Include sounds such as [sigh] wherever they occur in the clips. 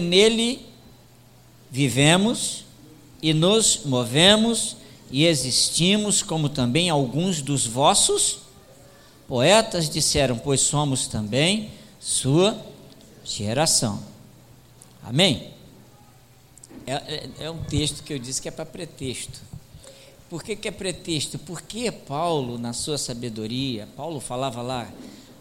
nele vivemos e nos movemos e existimos, como também alguns dos vossos poetas disseram, pois somos também sua geração. Amém? É, é, é um texto que eu disse que é para pretexto. Por que, que é pretexto? Porque Paulo, na sua sabedoria, Paulo falava lá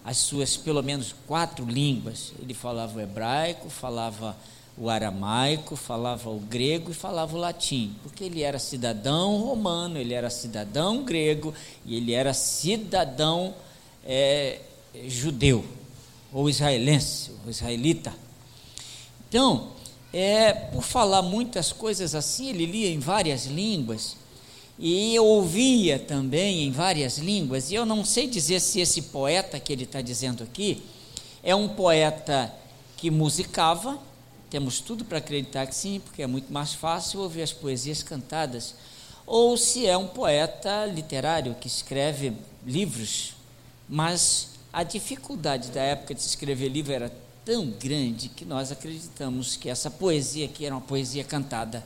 as suas pelo menos quatro línguas. Ele falava o hebraico, falava o aramaico, falava o grego e falava o latim, porque ele era cidadão romano, ele era cidadão grego e ele era cidadão é, judeu, ou israelense, ou israelita. Então, é, por falar muitas coisas assim, ele lia em várias línguas e ouvia também em várias línguas, e eu não sei dizer se esse poeta que ele está dizendo aqui é um poeta que musicava, temos tudo para acreditar que sim, porque é muito mais fácil ouvir as poesias cantadas, ou se é um poeta literário que escreve livros, mas a dificuldade da época de se escrever livro era tão grande que nós acreditamos que essa poesia aqui era uma poesia cantada.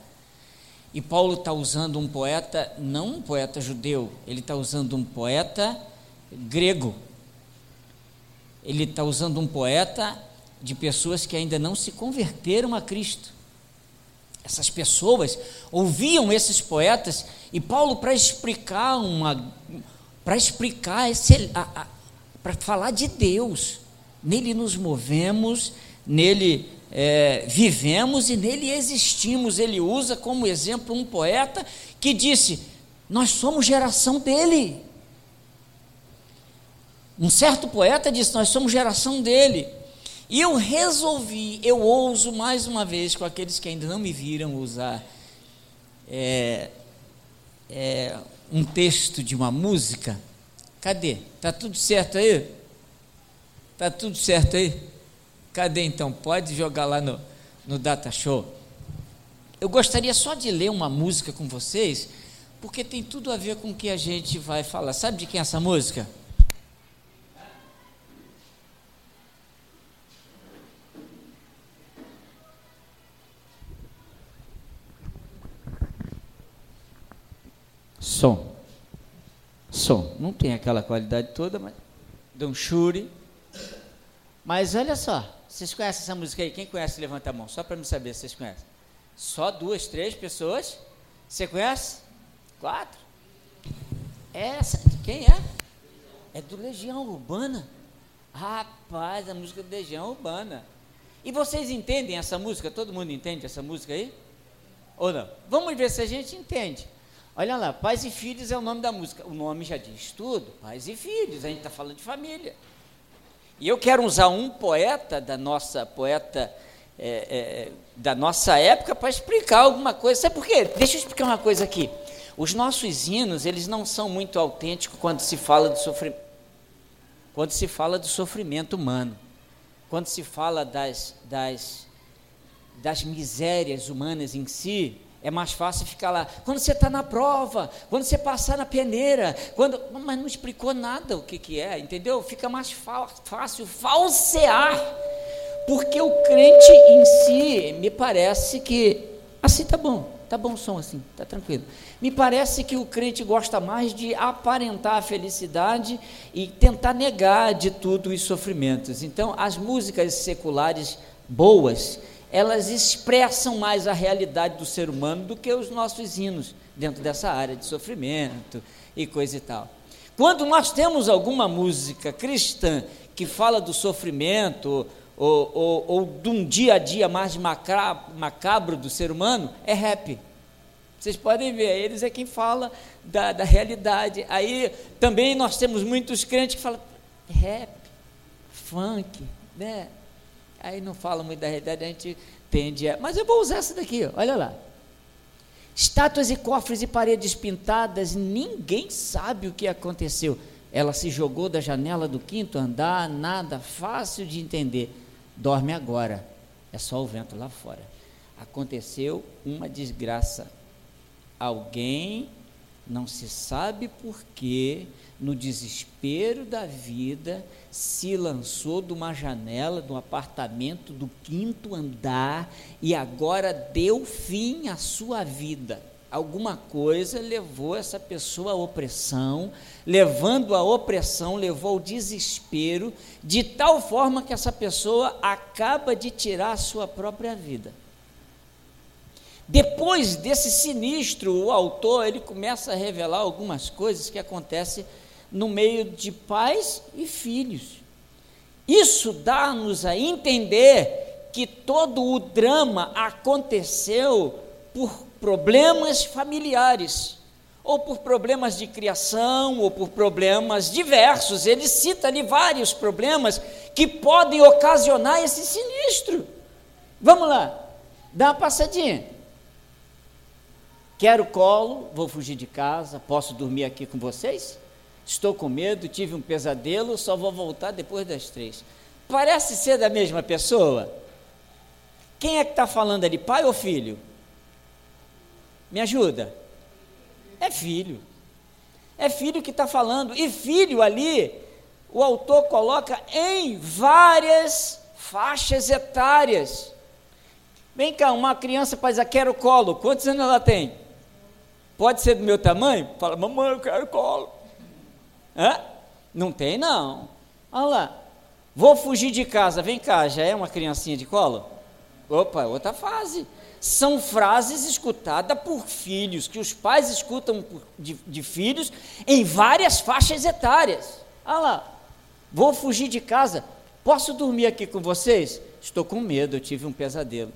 E Paulo está usando um poeta, não um poeta judeu, ele está usando um poeta grego. Ele está usando um poeta de pessoas que ainda não se converteram a Cristo. Essas pessoas ouviam esses poetas e Paulo para explicar uma para explicar para falar de Deus, nele nos movemos, nele é, vivemos e nele existimos. Ele usa como exemplo um poeta que disse: Nós somos geração dele. Um certo poeta disse: Nós somos geração dele. E eu resolvi, eu ouso mais uma vez com aqueles que ainda não me viram usar é, é, um texto de uma música. Cadê? Tá tudo certo aí? Tá tudo certo aí? Cadê então? Pode jogar lá no, no Data Show. Eu gostaria só de ler uma música com vocês, porque tem tudo a ver com o que a gente vai falar. Sabe de quem é essa música? Som. Som. Não tem aquela qualidade toda, mas dá um chure. Mas olha só, vocês conhecem essa música aí? Quem conhece, levanta a mão, só para me saber se vocês conhecem. Só duas, três pessoas? Você conhece? Quatro? Essa, de quem é? É do Legião Urbana. Rapaz, a música do Legião Urbana. E vocês entendem essa música? Todo mundo entende essa música aí? Ou não? Vamos ver se a gente entende. Olha lá, pais e filhos é o nome da música. O nome já diz tudo, pais e filhos, a gente está falando de família. E eu quero usar um poeta da nossa poeta é, é, da nossa época para explicar alguma coisa. Sabe por quê? Deixa eu explicar uma coisa aqui. Os nossos hinos, eles não são muito autênticos quando se fala do sofrimento, quando se fala do sofrimento humano, quando se fala das, das, das misérias humanas em si, é mais fácil ficar lá. Quando você está na prova, quando você passar na peneira, quando. Mas não explicou nada o que, que é, entendeu? Fica mais fácil falsear. Porque o crente em si, me parece que. Assim tá bom, tá bom o som assim, tá tranquilo. Me parece que o crente gosta mais de aparentar a felicidade e tentar negar de tudo os sofrimentos. Então, as músicas seculares boas, elas expressam mais a realidade do ser humano do que os nossos hinos dentro dessa área de sofrimento e coisa e tal. Quando nós temos alguma música cristã que fala do sofrimento ou, ou, ou de um dia a dia mais macabro do ser humano, é rap. Vocês podem ver, eles é quem fala da, da realidade. Aí também nós temos muitos crentes que falam rap, funk, né? Aí não fala muito da realidade, a gente tende a. Mas eu vou usar essa daqui, olha lá. Estátuas e cofres e paredes pintadas, ninguém sabe o que aconteceu. Ela se jogou da janela do quinto andar, nada fácil de entender. Dorme agora, é só o vento lá fora. Aconteceu uma desgraça. Alguém Não se sabe por que, no desespero da vida, se lançou de uma janela de um apartamento do quinto andar e agora deu fim à sua vida. Alguma coisa levou essa pessoa à opressão, levando a opressão, levou ao desespero, de tal forma que essa pessoa acaba de tirar a sua própria vida. Depois desse sinistro, o autor ele começa a revelar algumas coisas que acontecem no meio de pais e filhos. Isso dá-nos a entender que todo o drama aconteceu por problemas familiares, ou por problemas de criação, ou por problemas diversos. Ele cita ali vários problemas que podem ocasionar esse sinistro. Vamos lá, dá uma passadinha. Quero colo, vou fugir de casa, posso dormir aqui com vocês? Estou com medo, tive um pesadelo, só vou voltar depois das três. Parece ser da mesma pessoa? Quem é que está falando ali, pai ou filho? Me ajuda? É filho. É filho que está falando. E filho ali, o autor coloca em várias faixas etárias. Vem cá, uma criança faz a quero colo. Quantos anos ela tem? Pode ser do meu tamanho? Fala, mamãe, eu quero colo. Hã? Não tem, não. Olha lá. Vou fugir de casa. Vem cá, já é uma criancinha de colo? Opa, outra fase. São frases escutadas por filhos, que os pais escutam de, de filhos em várias faixas etárias. Olha lá. Vou fugir de casa. Posso dormir aqui com vocês? Estou com medo, eu tive um pesadelo.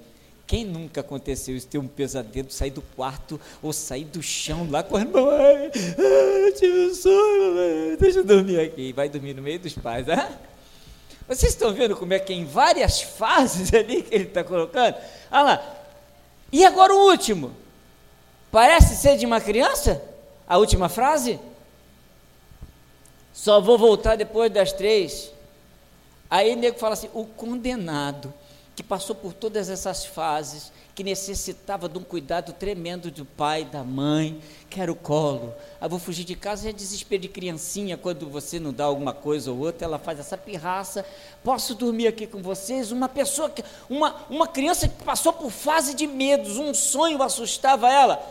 Quem nunca aconteceu isso, ter um pesadelo, sair do quarto ou sair do chão lá correndo, mamãe, ah, tive um sonho, deixa eu dormir aqui. Vai dormir no meio dos pais, ah? Vocês estão vendo como é que em várias fases ali que ele está colocando? Olha lá. E agora o último. Parece ser de uma criança? A última frase? Só vou voltar depois das três. Aí o nego fala assim: o condenado que passou por todas essas fases, que necessitava de um cuidado tremendo do pai, da mãe, quero colo. Ah, vou fugir de casa, é desespero de criancinha, quando você não dá alguma coisa ou outra, ela faz essa pirraça. Posso dormir aqui com vocês? Uma pessoa, que, uma, uma criança que passou por fase de medos, um sonho assustava ela.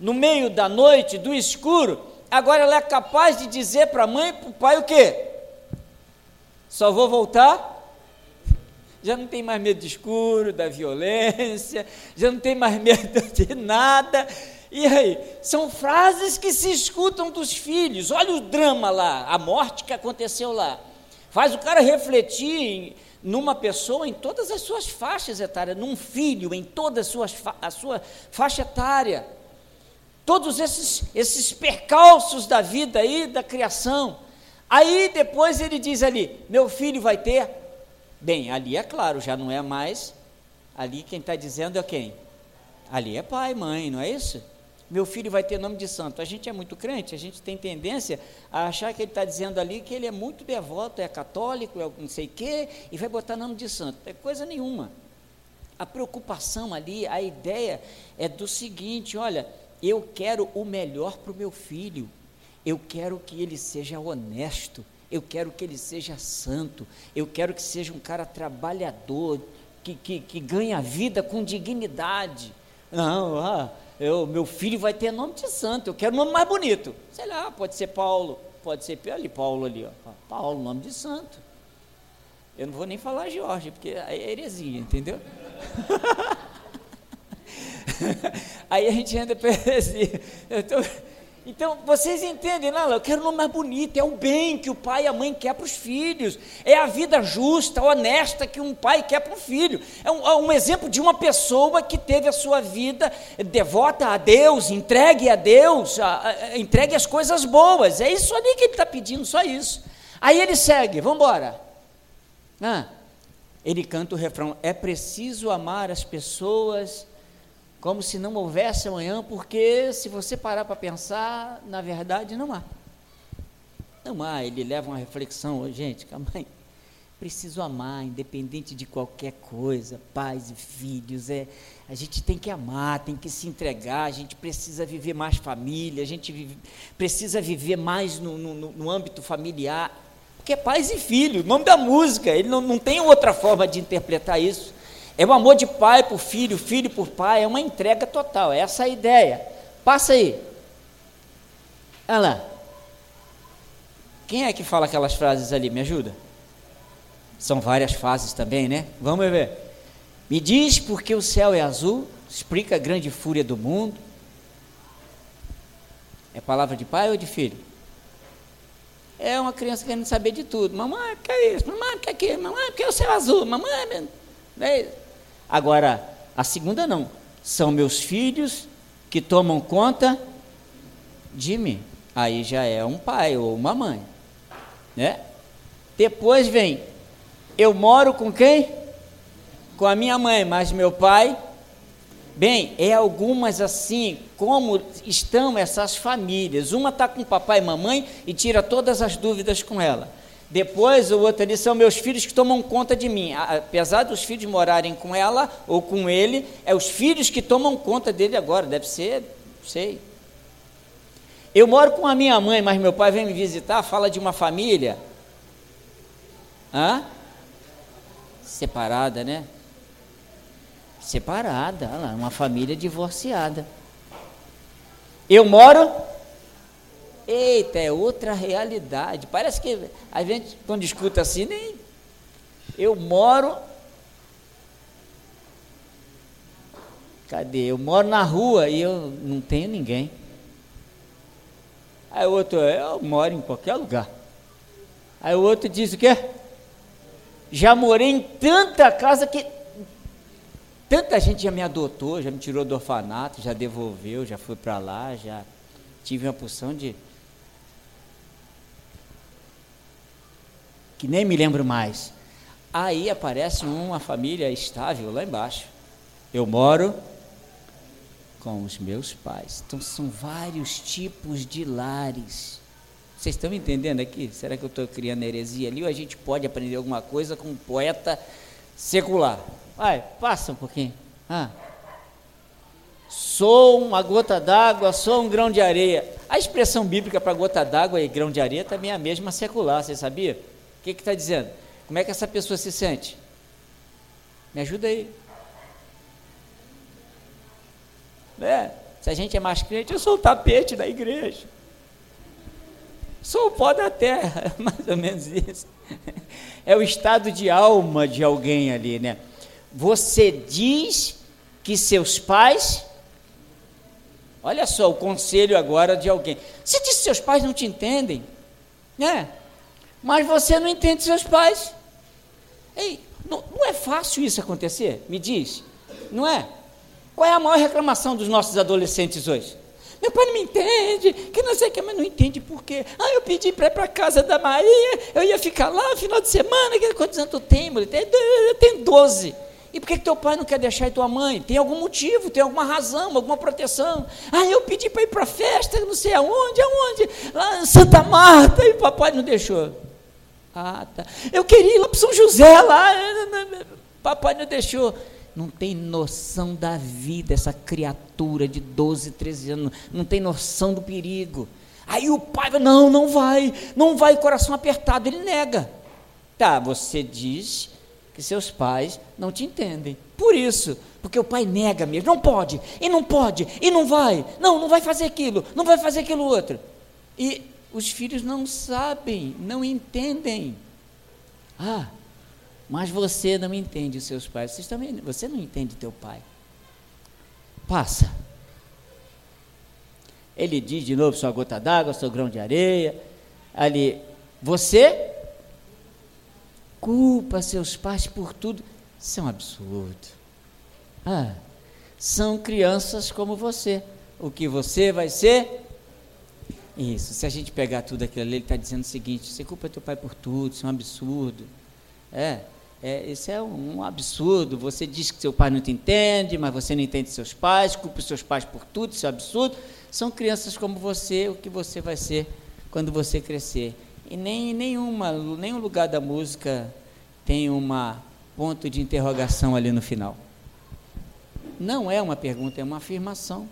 No meio da noite, do escuro, agora ela é capaz de dizer para a mãe e para o pai o quê? Só vou voltar já não tem mais medo de escuro, da violência, já não tem mais [laughs] medo de nada. E aí? São frases que se escutam dos filhos. Olha o drama lá, a morte que aconteceu lá. Faz o cara refletir numa pessoa em todas as suas faixas etárias, num filho em toda a sua, a sua faixa etária. Todos esses, esses percalços da vida aí, da criação. Aí depois ele diz ali: meu filho vai ter Bem, ali é claro, já não é mais. Ali quem está dizendo é quem? Ali é pai, mãe, não é isso? Meu filho vai ter nome de santo. A gente é muito crente, a gente tem tendência a achar que ele está dizendo ali que ele é muito devoto, é católico, é não sei o quê, e vai botar nome de santo. É coisa nenhuma. A preocupação ali, a ideia é do seguinte: olha, eu quero o melhor para o meu filho, eu quero que ele seja honesto, eu quero que ele seja santo, eu quero que seja um cara trabalhador, que, que, que ganha vida com dignidade. Não, ah, eu, meu filho vai ter nome de santo, eu quero um nome mais bonito. Sei lá, pode ser Paulo, pode ser ali, Paulo ali, ó. Paulo, nome de santo. Eu não vou nem falar Jorge, porque aí é heresia, entendeu? [laughs] aí a gente anda para heresia. Eu tô, então, vocês entendem, não, eu quero um nome mais bonito, é o bem que o pai e a mãe quer para os filhos, é a vida justa, honesta que um pai quer para o filho. É um, é um, exemplo de uma pessoa que teve a sua vida devota a Deus, entregue a Deus, a, a, entregue as coisas boas. É isso ali que ele está pedindo, só isso. Aí ele segue, vamos embora. Ah, ele canta o refrão: é preciso amar as pessoas como se não houvesse amanhã, porque se você parar para pensar, na verdade não há. Não há, ele leva uma reflexão, gente, calma aí. preciso amar, independente de qualquer coisa, pais e filhos. É, a gente tem que amar, tem que se entregar, a gente precisa viver mais família, a gente vive, precisa viver mais no, no, no, âmbito familiar. Porque é pais e filhos, o nome da música, ele não, não tem outra forma de interpretar isso. É o amor de pai por filho, filho por pai, é uma entrega total, é essa a ideia. Passa aí. Olha lá. Quem é que fala aquelas frases ali? Me ajuda. São várias fases também, né? Vamos ver. Me diz porque o céu é azul, explica a grande fúria do mundo. É palavra de pai ou de filho? É uma criança querendo saber de tudo. Mamãe, que é isso? Mamãe, que é aquilo? Mamãe, que é o céu azul? Mamãe, é Agora, a segunda não. São meus filhos que tomam conta de mim. Aí já é um pai ou uma mãe, né? Depois vem eu moro com quem? Com a minha mãe, mas meu pai. Bem, é algumas assim, como estão essas famílias. Uma está com papai e mamãe e tira todas as dúvidas com ela. Depois, o outro ali são meus filhos que tomam conta de mim. Apesar dos filhos morarem com ela ou com ele, é os filhos que tomam conta dele agora. Deve ser, sei. Eu moro com a minha mãe, mas meu pai vem me visitar, fala de uma família. Hã? separada, né? Separada, uma família divorciada. Eu moro. Eita, é outra realidade. Parece que a gente, quando escuta assim, nem. Eu moro. Cadê? Eu moro na rua e eu não tenho ninguém. Aí o outro, eu moro em qualquer lugar. Aí o outro diz o quê? Já morei em tanta casa que tanta gente já me adotou, já me tirou do orfanato, já devolveu, já fui para lá, já tive uma porção de que nem me lembro mais. Aí aparece uma família estável lá embaixo. Eu moro com os meus pais. Então são vários tipos de lares. Vocês estão entendendo aqui? Será que eu estou criando heresia ali ou a gente pode aprender alguma coisa com um poeta secular? Vai, passa um pouquinho. Ah. Sou uma gota d'água, sou um grão de areia. A expressão bíblica para gota d'água e grão de areia também é a mesma secular, você sabia? O que está dizendo? Como é que essa pessoa se sente? Me ajuda aí. É, se a gente é mais crente, eu sou o tapete da igreja. Sou o pó da terra, [laughs] mais ou menos isso. É o estado de alma de alguém ali, né? Você diz que seus pais. Olha só o conselho agora de alguém. Você diz que seus pais não te entendem, né? Mas você não entende seus pais. Ei, não, não é fácil isso acontecer? Me diz, não é? Qual é a maior reclamação dos nossos adolescentes hoje? Meu pai não me entende, que não sei o que, mas não entende por quê. Ah, eu pedi para ir para a casa da Maria, eu ia ficar lá no final de semana. Quantos anos tu tem? Eu tenho 12. E por que, que teu pai não quer deixar e tua mãe? Tem algum motivo, tem alguma razão, alguma proteção. Ah, eu pedi para ir para a festa, não sei aonde, aonde, lá em Santa Marta, e o papai não deixou. Ah, tá. Eu queria ir lá para São José, lá, papai não deixou não tem noção da vida, essa criatura de 12, 13 anos, não tem noção do perigo. Aí o pai, não, não vai, não vai, coração apertado, ele nega. Tá, você diz que seus pais não te entendem. Por isso, porque o pai nega mesmo, não pode, e não pode, e não vai, não, não vai fazer aquilo, não vai fazer aquilo outro. E os filhos não sabem, não entendem. Ah, mas você não entende os seus pais. Vocês também, você não entende teu pai. Passa. Ele diz de novo sua gota d'água, seu grão de areia. Ali, você culpa seus pais por tudo. Isso é um absurdo. Ah, são crianças como você. O que você vai ser? Isso. Se a gente pegar tudo aquilo ali, ele está dizendo o seguinte: você culpa teu pai por tudo, isso é um absurdo. É, é, isso é um, um, absurdo. Você diz que seu pai não te entende, mas você não entende seus pais, culpa seus pais por tudo, isso é um absurdo. São crianças como você, o que você vai ser quando você crescer. E nem nenhuma, nenhum lugar da música tem uma ponto de interrogação ali no final. Não é uma pergunta, é uma afirmação.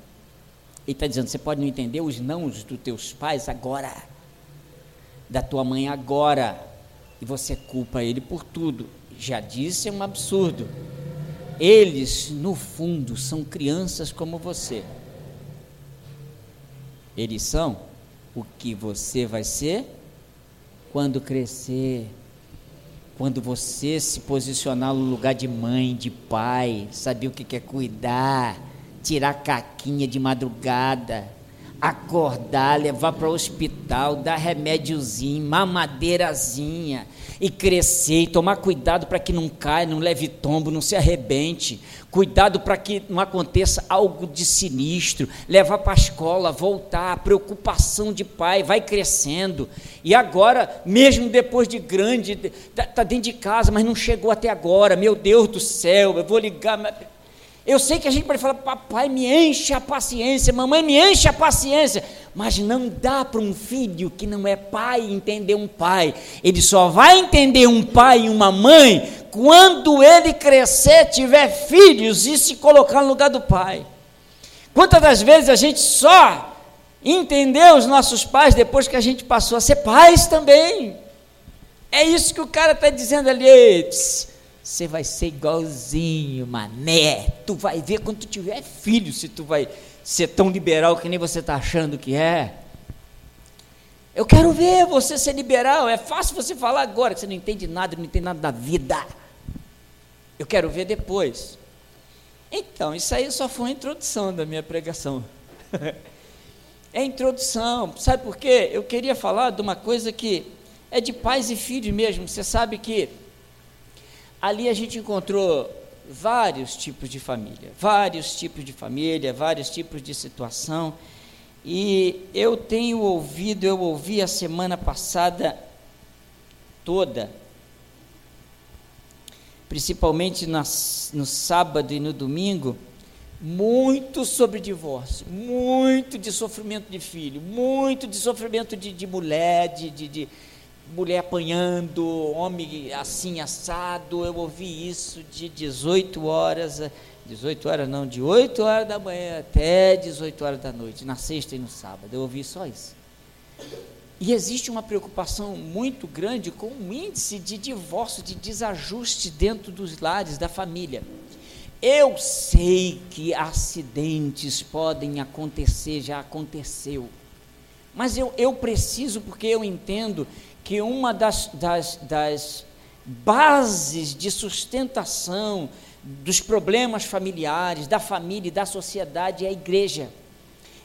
Ele está dizendo: você pode não entender os nãos dos teus pais agora, da tua mãe agora, e você culpa ele por tudo. Já disse, é um absurdo. Eles, no fundo, são crianças como você. Eles são o que você vai ser quando crescer. Quando você se posicionar no lugar de mãe, de pai, saber o que é cuidar, tirar caquinha de madrugada, acordar, levar para o hospital, dar remédiozinho, mamadeirazinha, e crescer, e tomar cuidado para que não caia, não leve tombo, não se arrebente, cuidado para que não aconteça algo de sinistro, levar para a escola, voltar, preocupação de pai, vai crescendo, e agora, mesmo depois de grande, está tá dentro de casa, mas não chegou até agora, meu Deus do céu, eu vou ligar eu sei que a gente pode falar, papai, me enche a paciência, mamãe, me enche a paciência. Mas não dá para um filho que não é pai entender um pai. Ele só vai entender um pai e uma mãe quando ele crescer, tiver filhos e se colocar no lugar do pai. Quantas das vezes a gente só entendeu os nossos pais depois que a gente passou a ser pais também? É isso que o cara está dizendo ali. Você vai ser igualzinho, mané. Tu vai ver quando tu tiver filho, se tu vai ser tão liberal que nem você está achando que é. Eu quero ver você ser liberal. É fácil você falar agora que você não entende nada, não entende nada da vida. Eu quero ver depois. Então, isso aí só foi a introdução da minha pregação. [laughs] é introdução. Sabe por quê? Eu queria falar de uma coisa que é de pais e filhos mesmo. Você sabe que ali a gente encontrou vários tipos de família, vários tipos de família, vários tipos de situação. E eu tenho ouvido, eu ouvi a semana passada toda, principalmente nas, no sábado e no domingo, muito sobre divórcio, muito de sofrimento de filho, muito de sofrimento de, de mulher, de, de, de mulher apanhando, homem assim assado. Eu ouvi isso de 18 horas, 18 horas não, de 8 horas da manhã até 18 horas da noite, na sexta e no sábado. Eu ouvi só isso. E existe uma preocupação muito grande com o índice de divórcio, de desajuste dentro dos lares, da família. Eu sei que acidentes podem acontecer, já aconteceu. Mas eu, eu preciso, porque eu entendo que uma das, das, das bases de sustentação dos problemas familiares, da família e da sociedade é a igreja.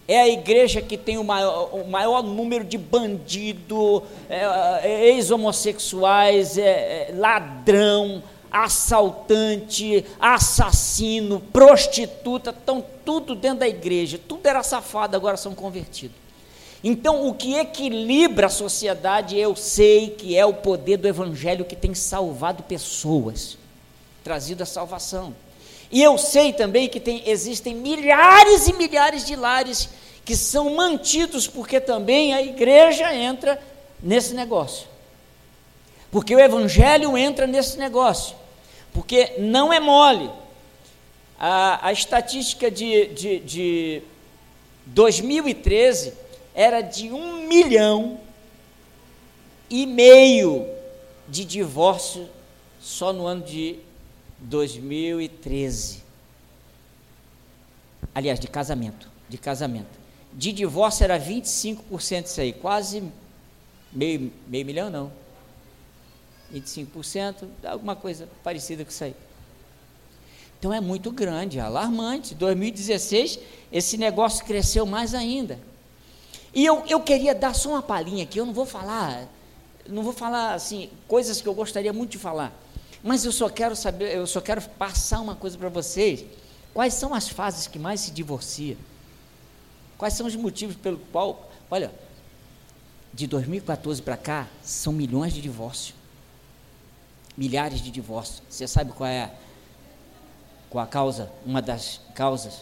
É a igreja que tem o maior, o maior número de bandidos, é, é, ex-homossexuais, é, é, ladrão, assaltante, assassino, prostituta, estão tudo dentro da igreja. Tudo era safado, agora são convertidos. Então, o que equilibra a sociedade, eu sei que é o poder do Evangelho que tem salvado pessoas, trazido a salvação. E eu sei também que tem, existem milhares e milhares de lares que são mantidos, porque também a igreja entra nesse negócio. Porque o Evangelho entra nesse negócio. Porque não é mole. A, a estatística de, de, de 2013 era de um milhão e meio de divórcio só no ano de 2013. Aliás, de casamento, de casamento. De divórcio era 25% isso aí, quase meio, meio milhão não. 25%, alguma coisa parecida com isso aí. Então é muito grande, é alarmante. 2016, esse negócio cresceu mais ainda. E eu, eu queria dar só uma palhinha aqui, eu não vou falar, não vou falar assim, coisas que eu gostaria muito de falar. Mas eu só quero saber, eu só quero passar uma coisa para vocês. Quais são as fases que mais se divorcia? Quais são os motivos pelo qual, olha, de 2014 para cá, são milhões de divórcios. Milhares de divórcios. Você sabe qual é qual a causa? Uma das causas?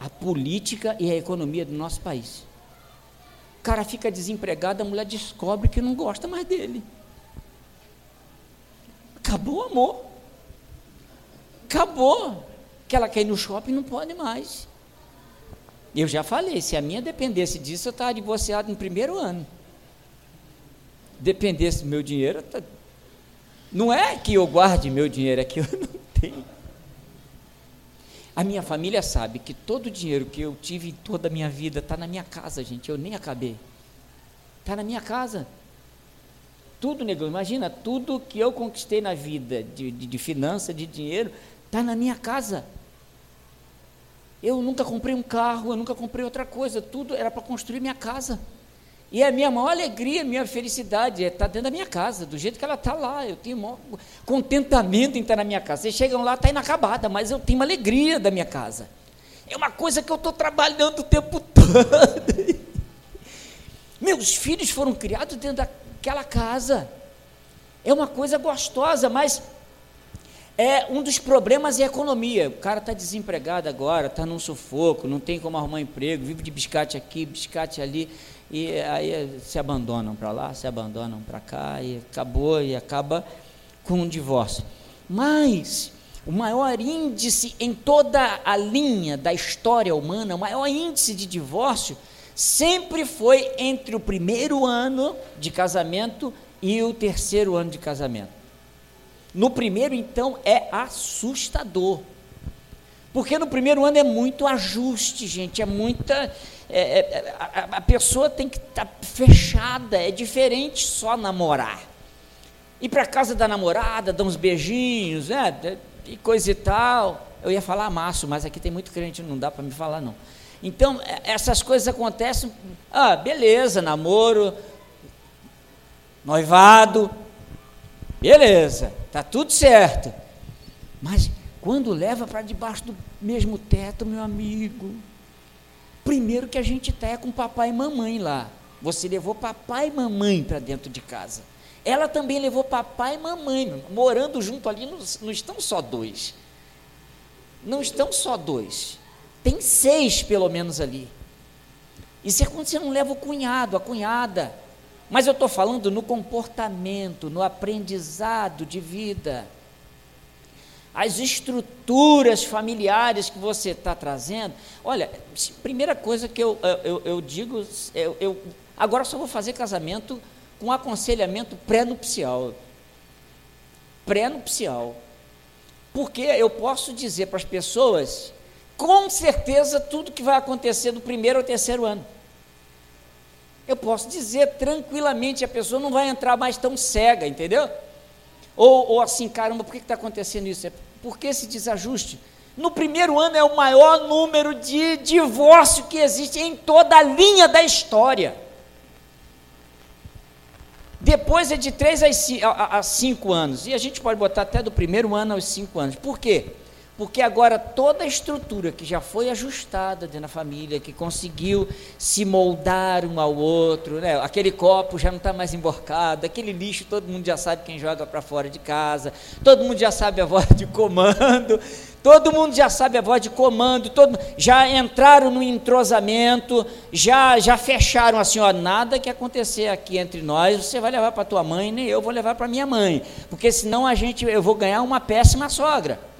A política e a economia do nosso país cara fica desempregado, a mulher descobre que não gosta mais dele. acabou o amor. Acabou. Que ela quer ir no shopping não pode mais. Eu já falei, se a minha dependesse disso, eu estava divorciado no primeiro ano. Dependesse do meu dinheiro, tá... não é que eu guarde meu dinheiro, é que eu [laughs] não tenho. A minha família sabe que todo o dinheiro que eu tive em toda a minha vida está na minha casa, gente. Eu nem acabei. Está na minha casa. Tudo, negão. Imagina, tudo que eu conquistei na vida, de, de, de finança, de dinheiro, está na minha casa. Eu nunca comprei um carro, eu nunca comprei outra coisa. Tudo era para construir minha casa. E a minha maior alegria, minha felicidade é estar tá dentro da minha casa, do jeito que ela está lá. Eu tenho maior contentamento em estar na minha casa. Vocês chegam lá, está inacabada, mas eu tenho uma alegria da minha casa. É uma coisa que eu estou trabalhando o tempo [laughs] todo. Meus filhos foram criados dentro daquela casa. É uma coisa gostosa, mas é um dos problemas é a economia. O cara está desempregado agora, está num sufoco, não tem como arrumar emprego, vive de biscate aqui, biscate ali e aí se abandonam para lá, se abandonam para cá e acabou e acaba com um divórcio. Mas o maior índice em toda a linha da história humana, o maior índice de divórcio sempre foi entre o primeiro ano de casamento e o terceiro ano de casamento. No primeiro, então, é assustador. Porque no primeiro ano é muito ajuste, gente, é muita é, é, a, a, pessoa tem que estar tá fechada, é diferente só namorar. Ir para casa da namorada, dar uns beijinhos, né, e coisa e tal. Eu ia falar maço, mas aqui tem muito crente, não dá para me falar não. Então, é, essas coisas acontecem, ah, beleza, namoro, noivado, beleza, tá tudo certo. Mas quando leva para debaixo do mesmo teto, meu amigo, Primeiro que a gente está com papai e mamãe lá. Você levou papai e mamãe para dentro de casa. Ela também levou papai e mamãe, morando junto ali, não, não estão só dois. Não estão só dois. Tem seis, pelo menos, ali. Isso é quando você não leva o cunhado, a cunhada. Mas eu estou falando no comportamento, no aprendizado de vida as estruturas familiares que você está trazendo. Olha, primeira coisa que eu, eu, eu digo, eu, eu, agora só vou fazer casamento com aconselhamento pré-nupcial. Pré-nupcial. Porque eu posso dizer para as pessoas, com certeza, tudo que vai acontecer do primeiro ao terceiro ano. Eu posso dizer tranquilamente, a pessoa não vai entrar mais tão cega, entendeu? Ou, ou assim, caramba, por que está acontecendo isso? É por que esse desajuste? No primeiro ano é o maior número de divórcio que existe em toda a linha da história. Depois é de 3 a 5 anos. E a gente pode botar até do primeiro ano aos 5 anos. Por quê? Porque agora toda a estrutura que já foi ajustada dentro da família, que conseguiu se moldar um ao outro, né? aquele copo já não está mais emborcado, aquele lixo todo mundo já sabe quem joga para fora de casa, todo mundo já sabe a voz de comando, todo mundo já sabe a voz de comando, todo, já entraram no entrosamento, já, já fecharam assim, ó, nada que acontecer aqui entre nós, você vai levar para tua mãe, nem eu vou levar para minha mãe, porque senão a gente, eu vou ganhar uma péssima sogra.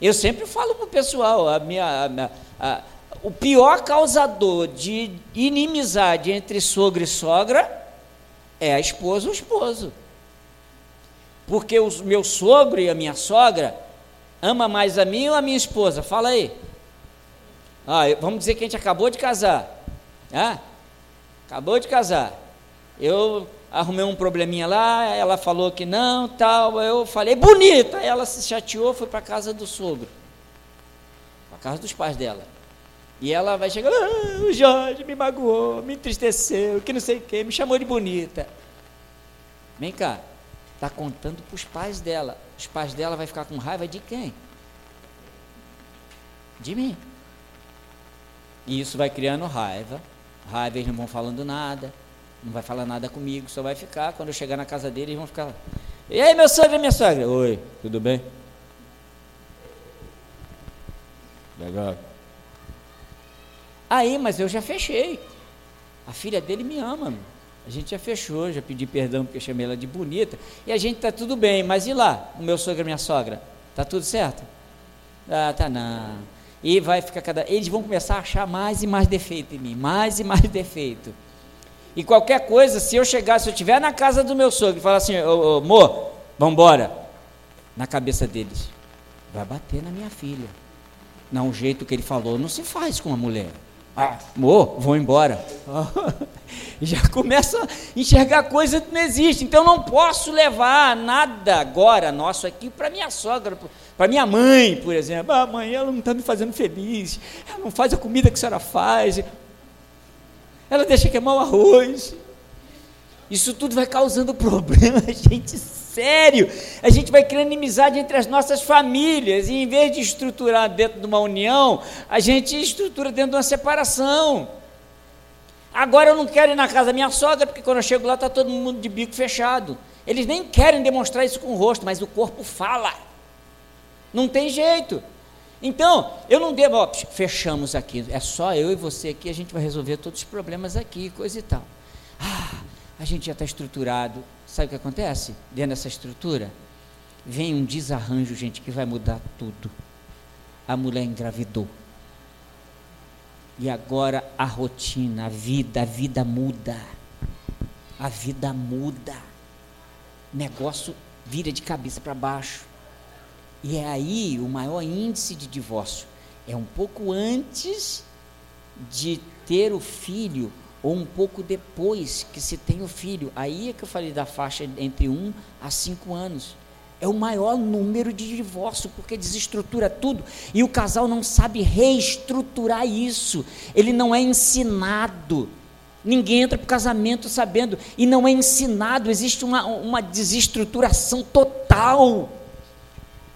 Eu sempre falo para o pessoal, a minha, a minha a, o pior causador de inimizade entre sogro e sogra é a esposa ou o esposo. Porque o meu sogro e a minha sogra ama mais a mim ou a minha esposa? Fala aí. Ah, vamos dizer que a gente acabou de casar. Ah, acabou de casar. Eu arrumei um probleminha lá, ela falou que não, tal, eu falei, bonita, ela se chateou, foi para casa do sogro, para casa dos pais dela. E ela vai chegar, ah, o Jorge me magoou, me entristeceu, que não sei o que, me chamou de bonita. Vem cá, está contando para os pais dela. Os pais dela vai ficar com raiva de quem? De mim. E isso vai criando raiva. Raiva, eles não vão falando nada não vai falar nada comigo, só vai ficar. Quando eu chegar na casa dele, eles vão ficar. E aí, meu sogro e minha sogra? Oi, tudo bem? Legal. Aí, mas eu já fechei. A filha dele me ama. A gente já fechou, já pedi perdão porque chamei ela de bonita, e a gente está tudo bem, mas e lá, o meu sogro e minha sogra? Tá tudo certo? Ah, tá não. E vai ficar cada. Eles vão começar a achar mais e mais defeito em mim, mais e mais [laughs] defeito. E qualquer coisa, se eu chegar, se eu estiver na casa do meu sogro e falar assim, ô, ô amor, vamos embora, na cabeça deles, vai bater na minha filha. Não, o jeito que ele falou não se faz com a mulher. Ah, amor, vou embora. [laughs] Já começa a enxergar coisa que não existe. Então não posso levar nada agora nosso aqui para minha sogra, para minha mãe, por exemplo. Ah, mãe, ela não está me fazendo feliz. Ela não faz a comida que a senhora faz. Ela deixa queimar o arroz. Isso tudo vai causando [laughs] problema, gente sério. A gente vai criando inimizade entre as nossas famílias, e em vez de estruturar dentro de uma união, a gente estrutura dentro de uma separação. Agora eu não quero ir na casa da minha sogra, porque quando eu chego lá está todo mundo de bico fechado. Eles nem querem demonstrar isso com o rosto, mas o corpo fala. Não tem jeito. Então, eu não devo, ó, fechamos aqui, é só eu e você aqui, a gente vai resolver todos os problemas aqui, coisa e tal. Ah, a gente já está estruturado, Sabe o que acontece? Dentro dessa estrutura, vem um desarranjo, gente, que vai mudar tudo. A mulher engravidou. E agora a rotina, a vida, a vida muda. A vida muda. O negócio vira de cabeça para baixo. E é aí o maior índice de divórcio. É um pouco antes de ter o filho ou um pouco depois que se tem o filho. Aí é que eu falei da faixa entre 1 a 5 anos. É o maior número de divórcio, porque desestrutura tudo e o casal não sabe reestruturar isso. Ele não é ensinado. Ninguém entra para o casamento sabendo, e não é ensinado, existe uma, uma desestruturação total.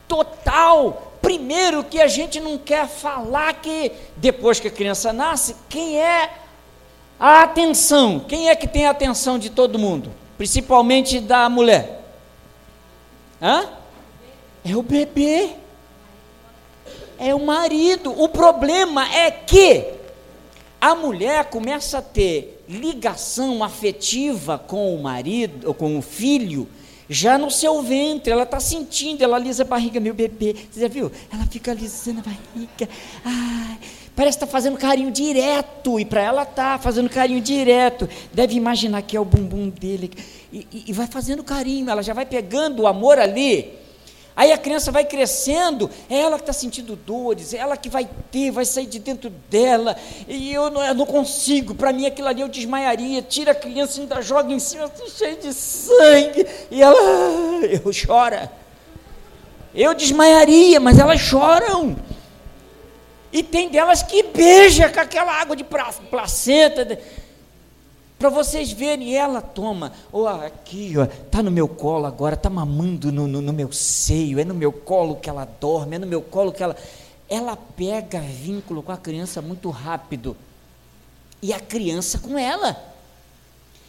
Total. Primeiro, que a gente não quer falar que depois que a criança nasce, quem é a atenção, quem é que tem a atenção de todo mundo? Principalmente da mulher. Hã? É o bebê. É o marido. O problema é que a mulher começa a ter ligação afetiva com o marido, ou com o filho, já no seu ventre, ela está sentindo, ela alisa a barriga, meu bebê, você já viu? Ela fica alisando a barriga, ai, Parece estar tá fazendo carinho direto, e para ela está fazendo carinho direto. Deve imaginar que é o bumbum dele. E, e, e, vai fazendo carinho, ela já vai pegando o amor ali. Aí a criança vai crescendo, é ela que está sentindo dores, é ela que vai ter, vai sair de dentro dela. E eu não, eu não consigo, para mim aquilo ali eu desmaiaria. Tira a criança e ainda joga em cima, assim, cheio de sangue. E ela, [laughs] eu chora. Eu desmaiaria, mas elas choram. E tem delas que beija com aquela água de placenta. Para vocês verem, ela toma, oh, aqui, ó, tá no meu colo agora, tá mamando no, no, no meu seio, é no meu colo que ela dorme, é no meu colo que ela. Ela pega vínculo com a criança muito rápido. E a criança com ela.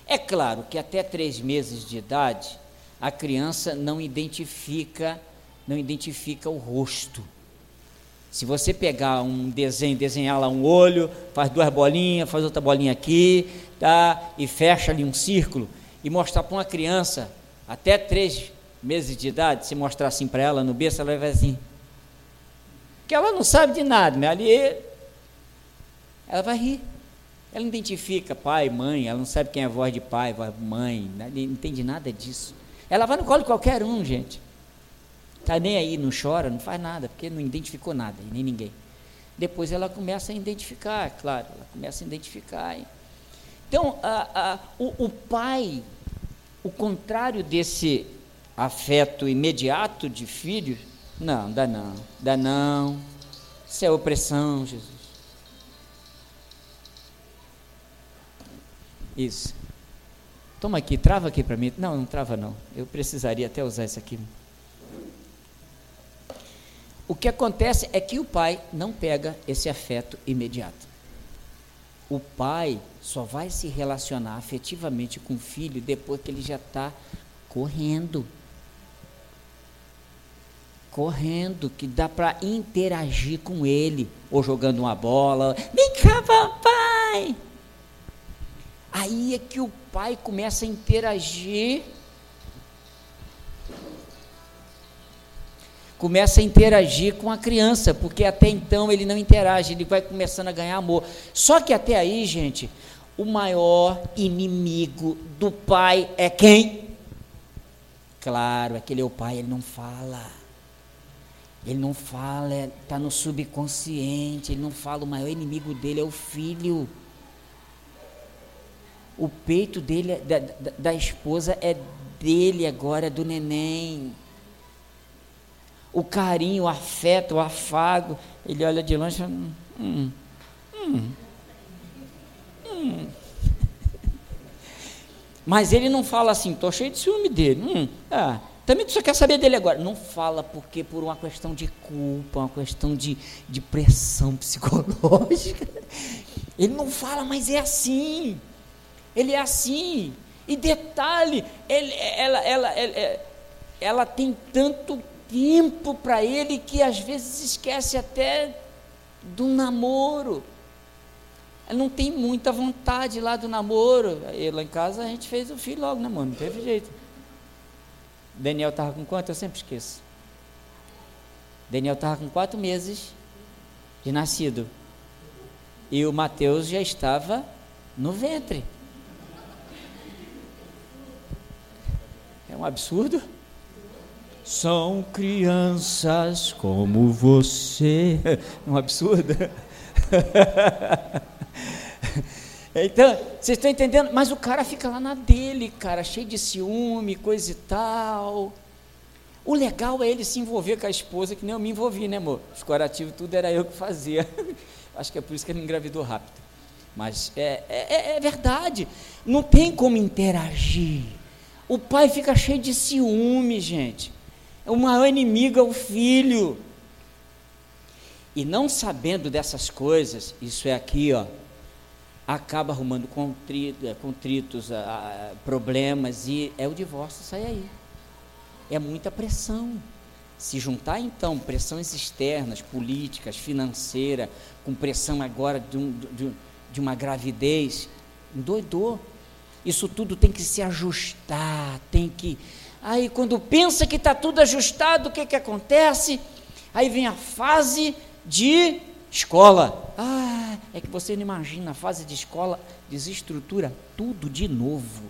É claro que até três meses de idade, a criança não identifica, não identifica o rosto se você pegar um desenho, desenhar lá um olho, faz duas bolinhas, faz outra bolinha aqui, tá? E fecha ali um círculo e mostrar para uma criança até três meses de idade, se mostrar assim para ela no berço, ela vai assim. Que ela não sabe de nada, né? Ali ela vai rir. Ela não identifica pai, mãe, ela não sabe quem é a voz de pai, voz de mãe, né? não entende nada disso. Ela vai no colo de qualquer um, gente. Está nem aí, não chora, não faz nada, porque não identificou nada, nem ninguém. Depois ela começa a identificar, claro, ela começa a identificar. Então, a, a, o, o pai, o contrário desse afeto imediato de filho, não, dá não, dá não. Isso é opressão, Jesus. Isso. Toma aqui, trava aqui para mim. Não, não trava não. Eu precisaria até usar isso aqui. O que acontece é que o pai não pega esse afeto imediato. O pai só vai se relacionar afetivamente com o filho depois que ele já está correndo. Correndo, que dá para interagir com ele, ou jogando uma bola. Vem cá, papai! Aí é que o pai começa a interagir. Começa a interagir com a criança, porque até então ele não interage, ele vai começando a ganhar amor. Só que até aí, gente, o maior inimigo do pai é quem? Claro, aquele é o pai, ele não fala. Ele não fala, está é, no subconsciente, ele não fala, o maior inimigo dele é o filho. O peito dele, é, da, da, da esposa, é dele agora, é do neném. O carinho, o afeto, o afago, ele olha de longe e fala, hum, hum, hum, hum. [laughs] Mas ele não fala assim, estou cheio de ciúme dele. Hum, ah, também tu só quer saber dele agora. Não fala porque por uma questão de culpa, uma questão de, de pressão [laughs] psicológica. Ele não fala, mas é assim. Ele é assim. E detalhe, ele, ela, ela, ela, é, ela tem tanto tempo para ele que às vezes esquece até do namoro. Ela não tem muita vontade lá do namoro. Aí lá em casa a gente fez o filho logo, né, mano? Não teve jeito. Daniel estava com quanto? Eu sempre esqueço. Daniel estava com quatro meses de nascido. E o Mateus já estava no ventre. É um absurdo. São crianças como você. É um absurdo. [laughs] Então, vocês estão entendendo? Mas o cara fica lá na dele, cara, cheio de ciúme, coisa e tal. O legal é ele se envolver com a esposa, que nem eu me envolvi, né, amor? Os curativos, tudo era eu que fazia. [laughs] Acho que é por isso que ele engravidou rápido. Mas é, é, é, é verdade. Não tem como interagir. O pai fica cheio de ciúme, gente. O maior inimigo é filho. E não sabendo dessas coisas, isso é aqui, ó, acaba arrumando é, contritos, problemas e é o divórcio sai aí. É muita pressão. Se juntar então pressões externas, políticas, financeira, com pressão agora de, um, de, de uma gravidez, doidou. Isso tudo tem que se ajustar, tem que. Aí quando pensa que está tudo ajustado, o que, que acontece? Aí vem a fase de Escola. Ah, é que você não imagina, a fase de escola desestrutura tudo de novo.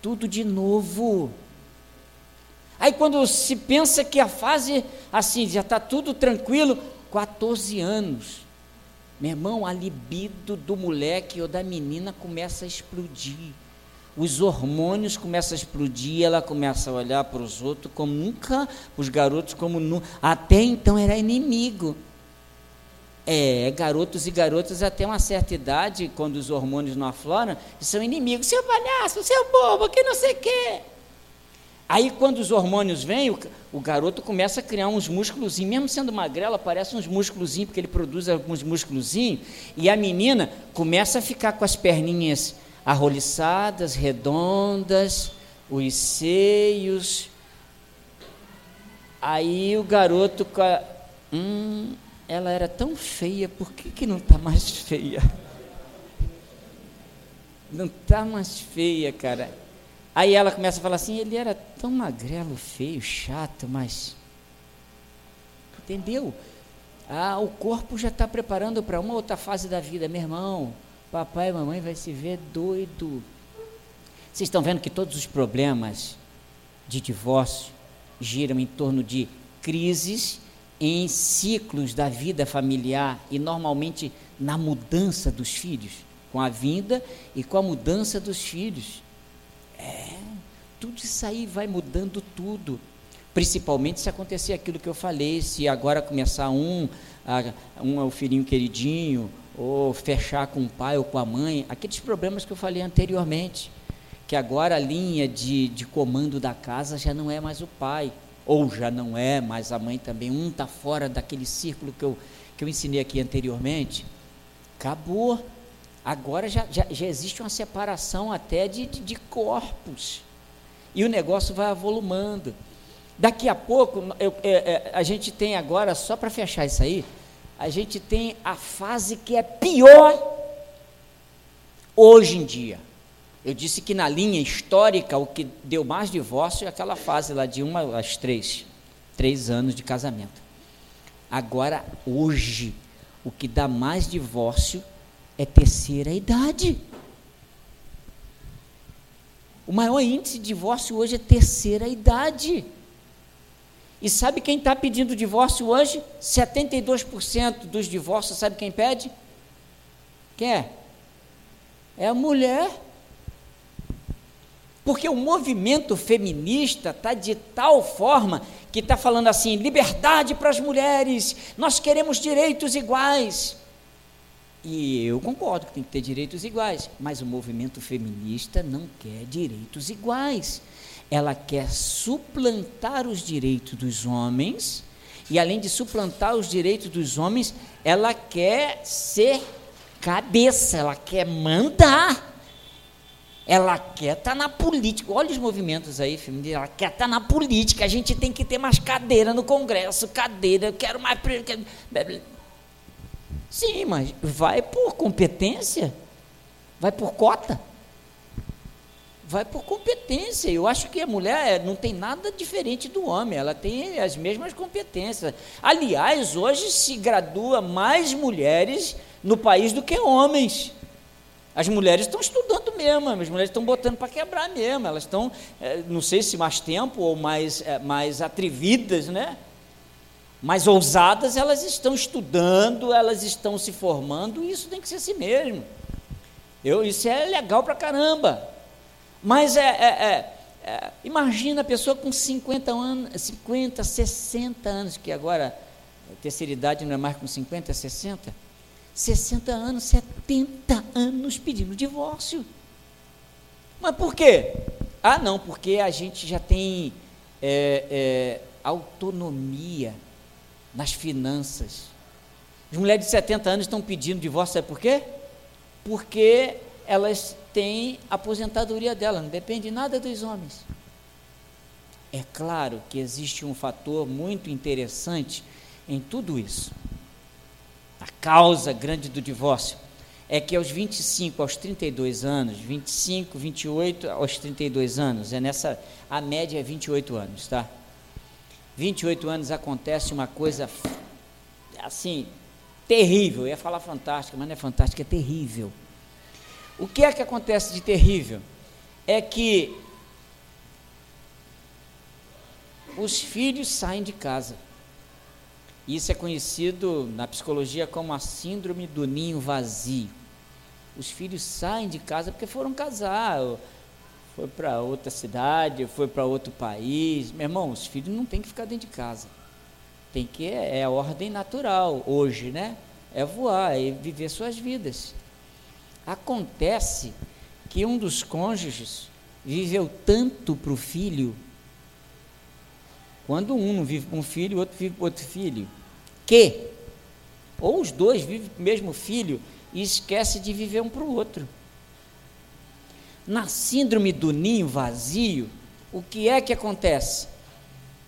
Tudo de novo. Aí quando se pensa que a fase, assim, já está tudo tranquilo, 14 anos. Meu irmão, a libido do moleque ou da menina começa a explodir. Os hormônios começam a explodir, ela começa a olhar para os outros como nunca, os garotos como nunca. Até então era inimigo. É, garotos e garotas até uma certa idade, quando os hormônios não afloram, são inimigos. Seu palhaço, seu bobo, que não sei o quê. Aí, quando os hormônios vêm, o, o, garoto começa a criar uns músculos, mesmo sendo magrela, parece uns músculos, porque ele produz alguns músculos, e a menina começa a ficar com as perninhas arroliçadas, redondas, os seios. Aí o garoto. Hum, ela era tão feia, por que, que não está mais feia? [laughs] Não está mais feia, cara. Aí ela começa a falar assim: ele era tão magrelo, feio, chato, mas. Entendeu? Ah, o corpo já está preparando para uma outra fase da vida, meu irmão. Papai e mamãe vai se ver doido. Vocês estão vendo que todos os problemas de divórcio giram em torno de crises em ciclos da vida familiar e normalmente na mudança dos filhos, com a vinda e com a mudança dos filhos. É, tudo isso aí vai mudando tudo. Principalmente se acontecer aquilo que eu falei, se agora começar um, um é o filhinho queridinho, ou fechar com o pai ou com a mãe, aqueles problemas que eu falei anteriormente, que agora a linha de, de comando da casa já não é mais o pai, ou já não é, mas a mãe também, um está fora daquele círculo que eu, que eu ensinei aqui anteriormente, acabou. Agora já, já, já existe uma separação até de, de, de corpos. E o negócio vai avolumando. Daqui a pouco, eu, é, é, a gente tem agora, só para fechar isso aí, a gente tem a fase que é pior Hoje em dia, eu disse que na linha histórica o que deu mais divórcio é aquela fase lá de uma às três, três anos de casamento. Agora, hoje, o que dá mais divórcio é terceira idade. O maior índice de divórcio hoje é terceira idade. E sabe quem está pedindo divórcio hoje? 72% dos divórcios, sabe quem pede? Quem é? É a mulher. Porque o movimento feminista está de tal forma que está falando assim: liberdade para as mulheres, nós queremos direitos iguais. E eu concordo que tem que ter direitos iguais, mas o movimento feminista não quer direitos iguais. Ela quer suplantar os direitos dos homens, e além de suplantar os direitos dos homens, ela quer ser cabeça, ela quer mandar. Ela quer estar tá na política. Olha os movimentos aí, filme. Ela quer estar tá na política. A gente tem que ter mais cadeira no Congresso. Cadeira, eu quero mais. Sim, mas vai por competência? Vai por cota? Vai por competência. Eu acho que a mulher não tem nada diferente do homem, ela tem as mesmas competências. Aliás, hoje se gradua mais mulheres no país do que homens. As mulheres estão estudando mesmo, as mulheres estão botando para quebrar mesmo, elas estão, é, não sei se mais tempo ou mais, é, mais atrevidas, né? mais ousadas, elas estão estudando, elas estão se formando, e isso tem que ser assim mesmo. Eu, isso é legal para caramba. Mas é, é, é, é, imagina a pessoa com 50 anos, 50, 60 anos, que agora terceira idade não é mais com 50, é 60. 60 anos, 70 anos pedindo divórcio. Mas por quê? Ah, não, porque a gente já tem é, é, autonomia nas finanças. As mulheres de 70 anos estão pedindo divórcio, sabe por quê? Porque elas têm a aposentadoria dela, não depende nada dos homens. É claro que existe um fator muito interessante em tudo isso. A causa grande do divórcio é que aos 25 aos 32 anos, 25, 28 aos 32 anos, é nessa a média é 28 anos, tá? 28 anos acontece uma coisa assim, terrível. Eu ia falar fantástica, mas não é fantástica, é terrível. O que é que acontece de terrível? É que os filhos saem de casa. Isso é conhecido na psicologia como a síndrome do ninho vazio. Os filhos saem de casa porque foram casar, foi para outra cidade, foi para outro país. Meu irmão, os filhos não tem que ficar dentro de casa. Tem que é, é a ordem natural hoje, né? É voar, é viver suas vidas. Acontece que um dos cônjuges viveu tanto para o filho, quando um vive para um filho, o outro vive para outro filho, que ou os dois vivem para o mesmo filho e esquece de viver um para o outro. Na síndrome do ninho vazio, o que é que acontece?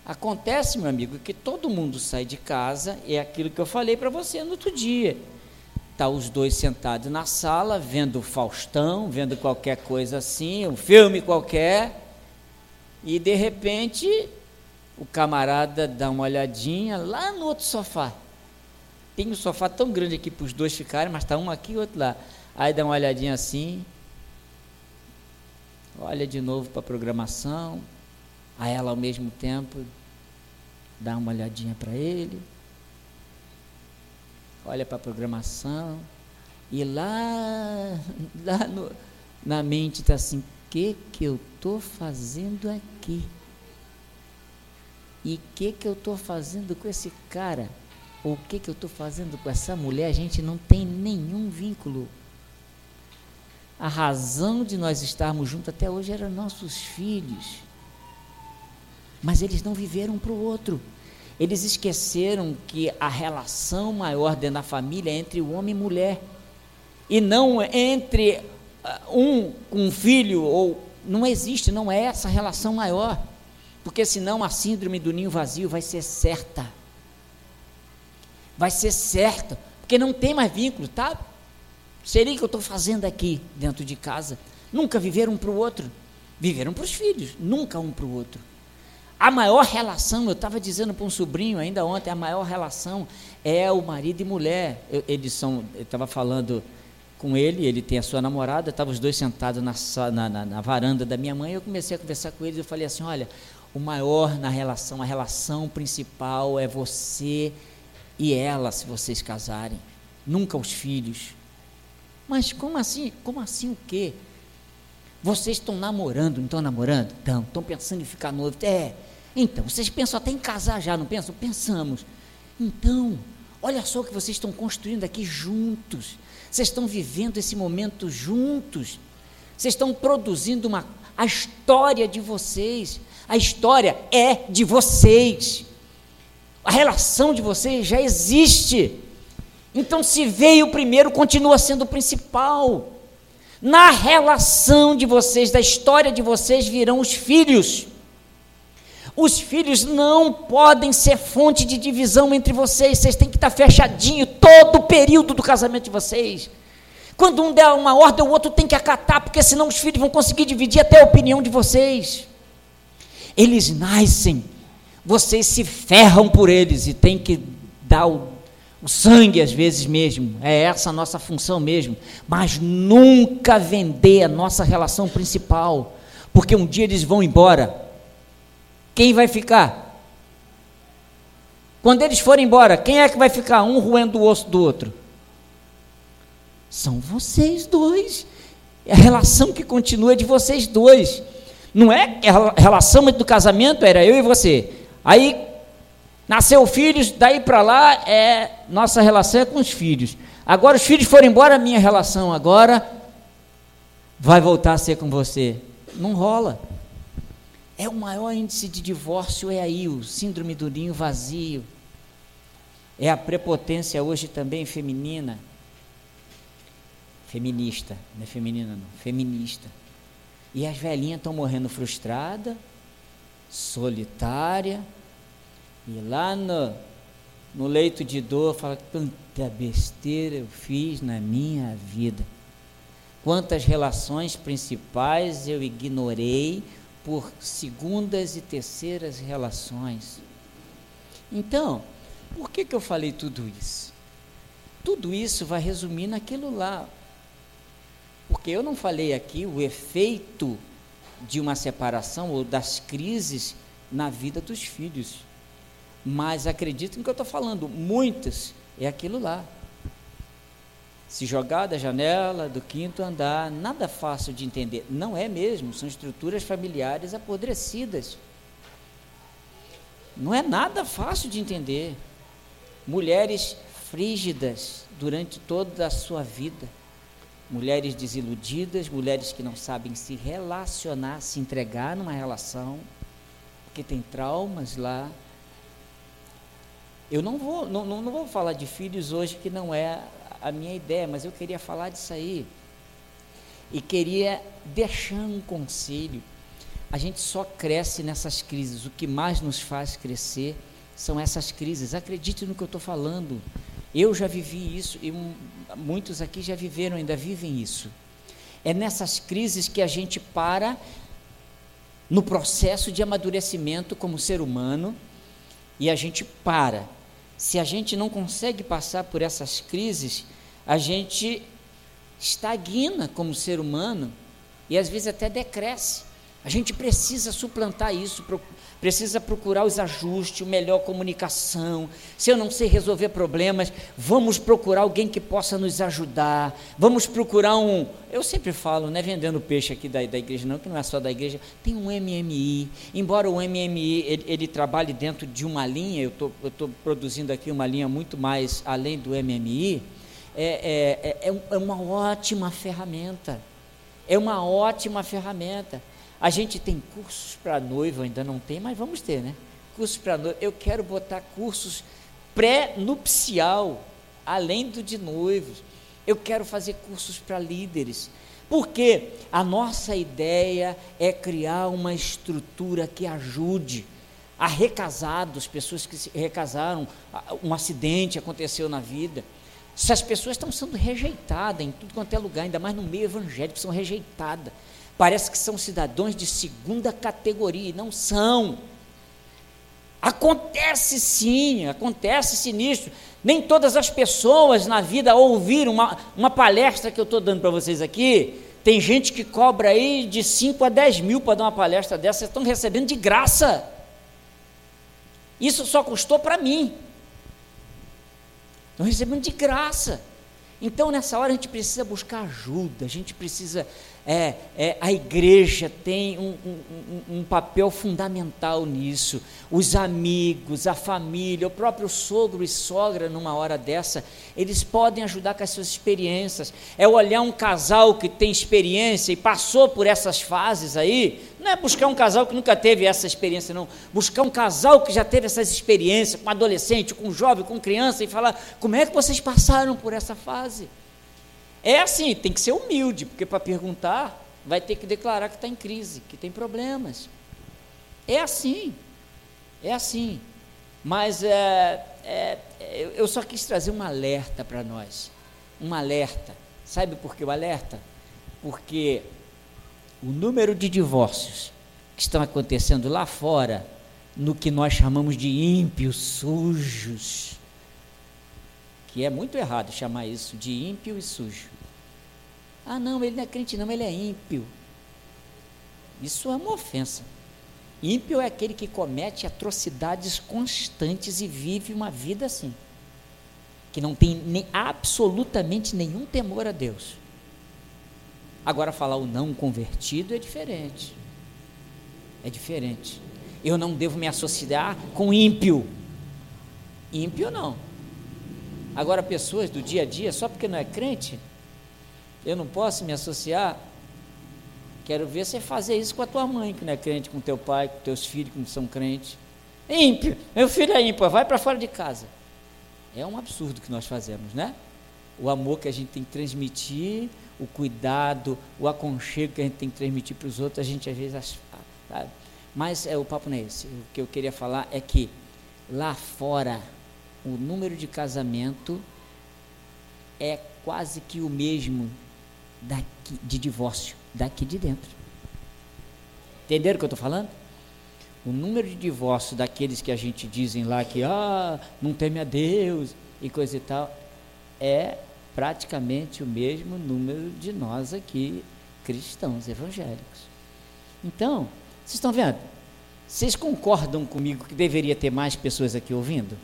Acontece, meu amigo, que todo mundo sai de casa, é aquilo que eu falei para você no outro dia. Tá os dois sentados na sala, vendo Faustão, vendo qualquer coisa assim, um filme qualquer, e de repente o camarada dá uma olhadinha lá no outro sofá. Tem um sofá tão grande aqui para os dois ficarem, mas está um aqui e outro lá. Aí dá uma olhadinha assim, olha de novo para a programação, a ela ao mesmo tempo dá uma olhadinha para ele, olha para a programação, e lá, lá no, na mente está assim, o que que eu estou fazendo aqui? E o que que eu estou fazendo com esse cara? Ou o que que eu estou fazendo com essa mulher? A gente não tem nenhum vínculo a razão de nós estarmos juntos até hoje eram nossos filhos. Mas eles não viveram para o outro. Eles esqueceram que a relação maior dentro da família é entre o homem e mulher. E não entre uh, um com um filho, ou não existe, não é essa relação maior. Porque senão a síndrome do ninho vazio vai ser certa. Vai ser certa. Porque não tem mais vínculo, tá? Seria que eu estou fazendo aqui dentro de casa. Nunca viveram um para o outro. Viveram para os filhos, nunca um para o outro. A maior relação, eu estava dizendo para um sobrinho ainda ontem, a maior relação é o marido e mulher. Eu, eles são, eu estava falando com ele, ele tem a sua namorada, estavam os dois sentados na, na, na, varanda da minha mãe, eu comecei a conversar com eles, eu falei assim, olha, o maior na relação, a relação principal é você e ela, se vocês casarem, nunca os filhos. Mas como assim? Como assim o quê? Vocês estão namorando, não estão namorando? Estão, estão pensando em ficar noivo. É, então, vocês pensam até em casar já, não pensam? Pensamos. Então, olha só o que vocês estão construindo aqui juntos. Vocês estão vivendo esse momento juntos. Vocês estão produzindo uma, a história de vocês. A história é de vocês. A relação de vocês já existe. Então, se veio primeiro, continua sendo o principal. Na relação de vocês, da história de vocês, virão os filhos. Os filhos não podem ser fonte de divisão entre vocês, vocês têm que estar fechadinho todo o período do casamento de vocês. Quando um der uma ordem, o outro tem que acatar, porque senão os filhos vão conseguir dividir até a opinião de vocês. Eles nascem, vocês se ferram por eles e tem que dar o o sangue às vezes mesmo, é essa a nossa função mesmo, mas nunca vender a nossa relação principal, porque um dia eles vão embora. Quem vai ficar? Quando eles forem embora, quem é que vai ficar? Um roendo o osso do outro. São vocês dois. É a relação que continua de vocês dois. Não é a relação do casamento era eu e você. Aí Nasceu filhos, daí para lá é nossa relação é com os filhos. Agora os filhos foram embora, minha relação agora vai voltar a ser com você. Não rola. É o maior índice de divórcio é aí, o síndrome do ninho vazio. É a prepotência hoje também feminina. Feminista, não é feminina não, feminista. E as velhinhas estão morrendo frustrada, solitária, e lá no, no leito de dor, fala: quanta besteira eu fiz na minha vida. Quantas relações principais eu ignorei por segundas e terceiras relações. Então, por que, que eu falei tudo isso? Tudo isso vai resumir naquilo lá. Porque eu não falei aqui o efeito de uma separação ou das crises na vida dos filhos. Mas acreditem no que eu estou falando, muitas é aquilo lá. Se jogar da janela do quinto andar, nada fácil de entender. Não é mesmo, são estruturas familiares apodrecidas. Não é nada fácil de entender. Mulheres frígidas durante toda a sua vida. Mulheres desiludidas, mulheres que não sabem se relacionar, se entregar numa relação, porque tem traumas lá, eu não vou, não, não vou falar de filhos hoje que não é a minha ideia, mas eu queria falar disso aí. E queria deixar um conselho. A gente só cresce nessas crises. O que mais nos faz crescer são essas crises. Acredite no que eu estou falando. Eu já vivi isso e muitos aqui já viveram, ainda vivem isso. É nessas crises que a gente para no processo de amadurecimento como ser humano e a gente para se a gente não consegue passar por essas crises, a gente estagna como ser humano e às vezes até decresce. A gente precisa suplantar isso, precisa procurar os ajustes, melhor comunicação. Se eu não sei resolver problemas, vamos procurar alguém que possa nos ajudar. Vamos procurar um. Eu sempre falo, não é vendendo peixe aqui da, da igreja, não, que não é só da igreja. Tem um MMI. Embora o MMI ele, ele trabalhe dentro de uma linha, eu estou produzindo aqui uma linha muito mais além do MMI. É, é, é, é uma ótima ferramenta. É uma ótima ferramenta. A gente tem cursos para noivo, ainda não tem, mas vamos ter, né? Cursos para noivo. Eu quero botar cursos pré-nupcial, além do de noivos. Eu quero fazer cursos para líderes. Porque a nossa ideia é criar uma estrutura que ajude a recasados, pessoas que se recasaram, um acidente aconteceu na vida. Essas pessoas estão sendo rejeitadas em tudo quanto é lugar, ainda mais no meio evangélico, são rejeitadas. Parece que são cidadãos de segunda categoria, e não são. Acontece sim, acontece sinistro. Nem todas as pessoas na vida ouviram uma, uma palestra que eu estou dando para vocês aqui. Tem gente que cobra aí de 5 a 10 mil para dar uma palestra dessa, estão recebendo de graça. Isso só custou para mim. Estão recebendo de graça. Então, nessa hora, a gente precisa buscar ajuda, a gente precisa é, é, a igreja tem um, um, um, papel fundamental nisso. Os amigos, a família, o próprio sogro e sogra, numa hora dessa, eles podem ajudar com as suas experiências. É olhar um casal que tem experiência e passou por essas fases aí. Não é buscar um casal que nunca teve essa experiência, não. Buscar um casal que já teve essas experiências, com adolescente, com jovem, com criança, e falar: como é que vocês passaram por essa fase? É assim, tem que ser humilde, porque para perguntar, vai ter que declarar que está em crise, que tem problemas. É assim, é assim. Mas é, é, eu só quis trazer um alerta para nós. Um alerta. Sabe por que o alerta? Porque o número de divórcios que estão acontecendo lá fora, no que nós chamamos de ímpios sujos, que é muito errado chamar isso de ímpio e sujo. Ah, não, ele não é crente, não, ele é ímpio. Isso é uma ofensa. Ímpio é aquele que comete atrocidades constantes e vive uma vida assim, que não tem nem, absolutamente nenhum temor a Deus. Agora, falar o não convertido é diferente. É diferente. Eu não devo me associar com ímpio. Ímpio não. Agora, pessoas do dia a dia, só porque não é crente, eu não posso me associar. Quero ver você fazer isso com a tua mãe, que não é crente, com teu pai, com teus filhos que não são crentes. Ímpio, meu filho é ímpio, vai para fora de casa. É um absurdo que nós fazemos, né? O amor que a gente tem que transmitir, o cuidado, o aconchego que a gente tem que transmitir para os outros, a gente às vezes. Sabe? Mas é, o papo não é esse. O que eu queria falar é que lá fora, o número de casamento é quase que o mesmo daqui, de divórcio daqui de dentro. Entenderam o que eu estou falando? O número de divórcio daqueles que a gente dizem lá que ah, não teme a Deus e coisa e tal, é praticamente o mesmo número de nós aqui, cristãos evangélicos. Então, vocês estão vendo? Vocês concordam comigo que deveria ter mais pessoas aqui ouvindo?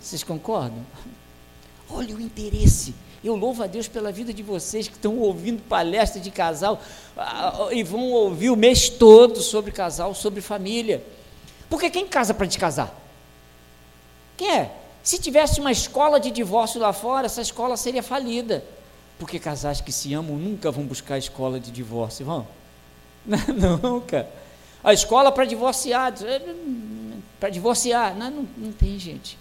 Vocês concordam? [laughs] Olha o interesse. Eu louvo a Deus pela vida de vocês que estão ouvindo palestra de casal ah, e vão ouvir o mês todo sobre casal, sobre família. Porque quem casa para descasar? Quem é? Se tivesse uma escola de divórcio lá fora, essa escola seria falida. Porque casais que se amam nunca vão buscar escola de divórcio, vão? [laughs] Não, nunca. A escola para divorciados, é, para divorciar, não, não, não tem gente.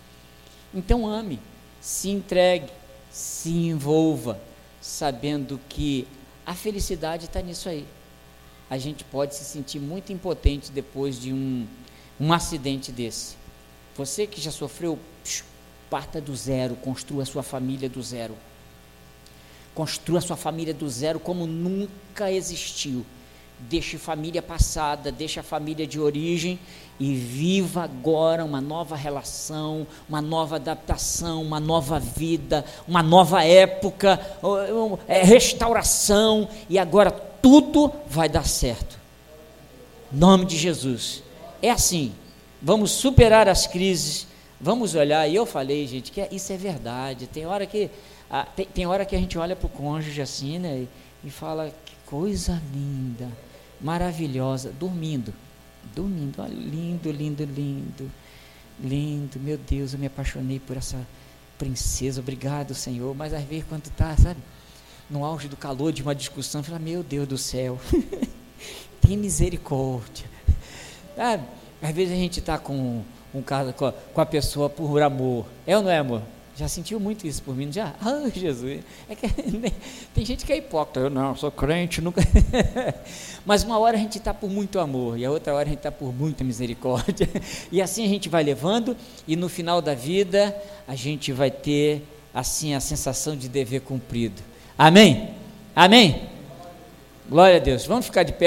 Então ame se entregue, se envolva, sabendo que a felicidade está nisso aí. A gente pode se sentir muito impotente depois de um, um acidente desse. Você que já sofreu, parta do zero, construa sua família do zero. Construa sua família do zero como nunca existiu. Deixe família passada, deixe a família de origem e viva agora uma nova relação, uma nova adaptação, uma nova vida, uma nova época, é, restauração, e agora tudo vai dar certo. Nome de Jesus. É assim. Vamos superar as crises, vamos olhar, e eu falei, gente, que é, isso é verdade. Tem hora que, tem, tem, hora que a gente olha para o cônjuge assim, né, e, e fala, que coisa linda, maravilhosa, dormindo dormindo. Olha, lindo, lindo, lindo. Lindo, meu Deus, eu me apaixonei por essa princesa. Obrigado, Senhor. Mas às vezes, quando está, sabe, no auge do calor de uma discussão, fala: Meu Deus do céu, [laughs] tem misericórdia. [laughs] Sabe? Às vezes a gente está com um caso com a pessoa por amor. É ou não é, amor? Já sentiu muito isso por mim? Já? [laughs] Ah, Jesus. É que, [laughs] tem gente que é hipócrita. Eu não, sou crente, nunca. [laughs] Mas uma hora a gente está por muito amor, e a outra hora a gente está por muita misericórdia. E assim a gente vai levando, e no final da vida a gente vai ter assim a sensação de dever cumprido. Amém? Amém? Glória a Deus. Vamos ficar de pé.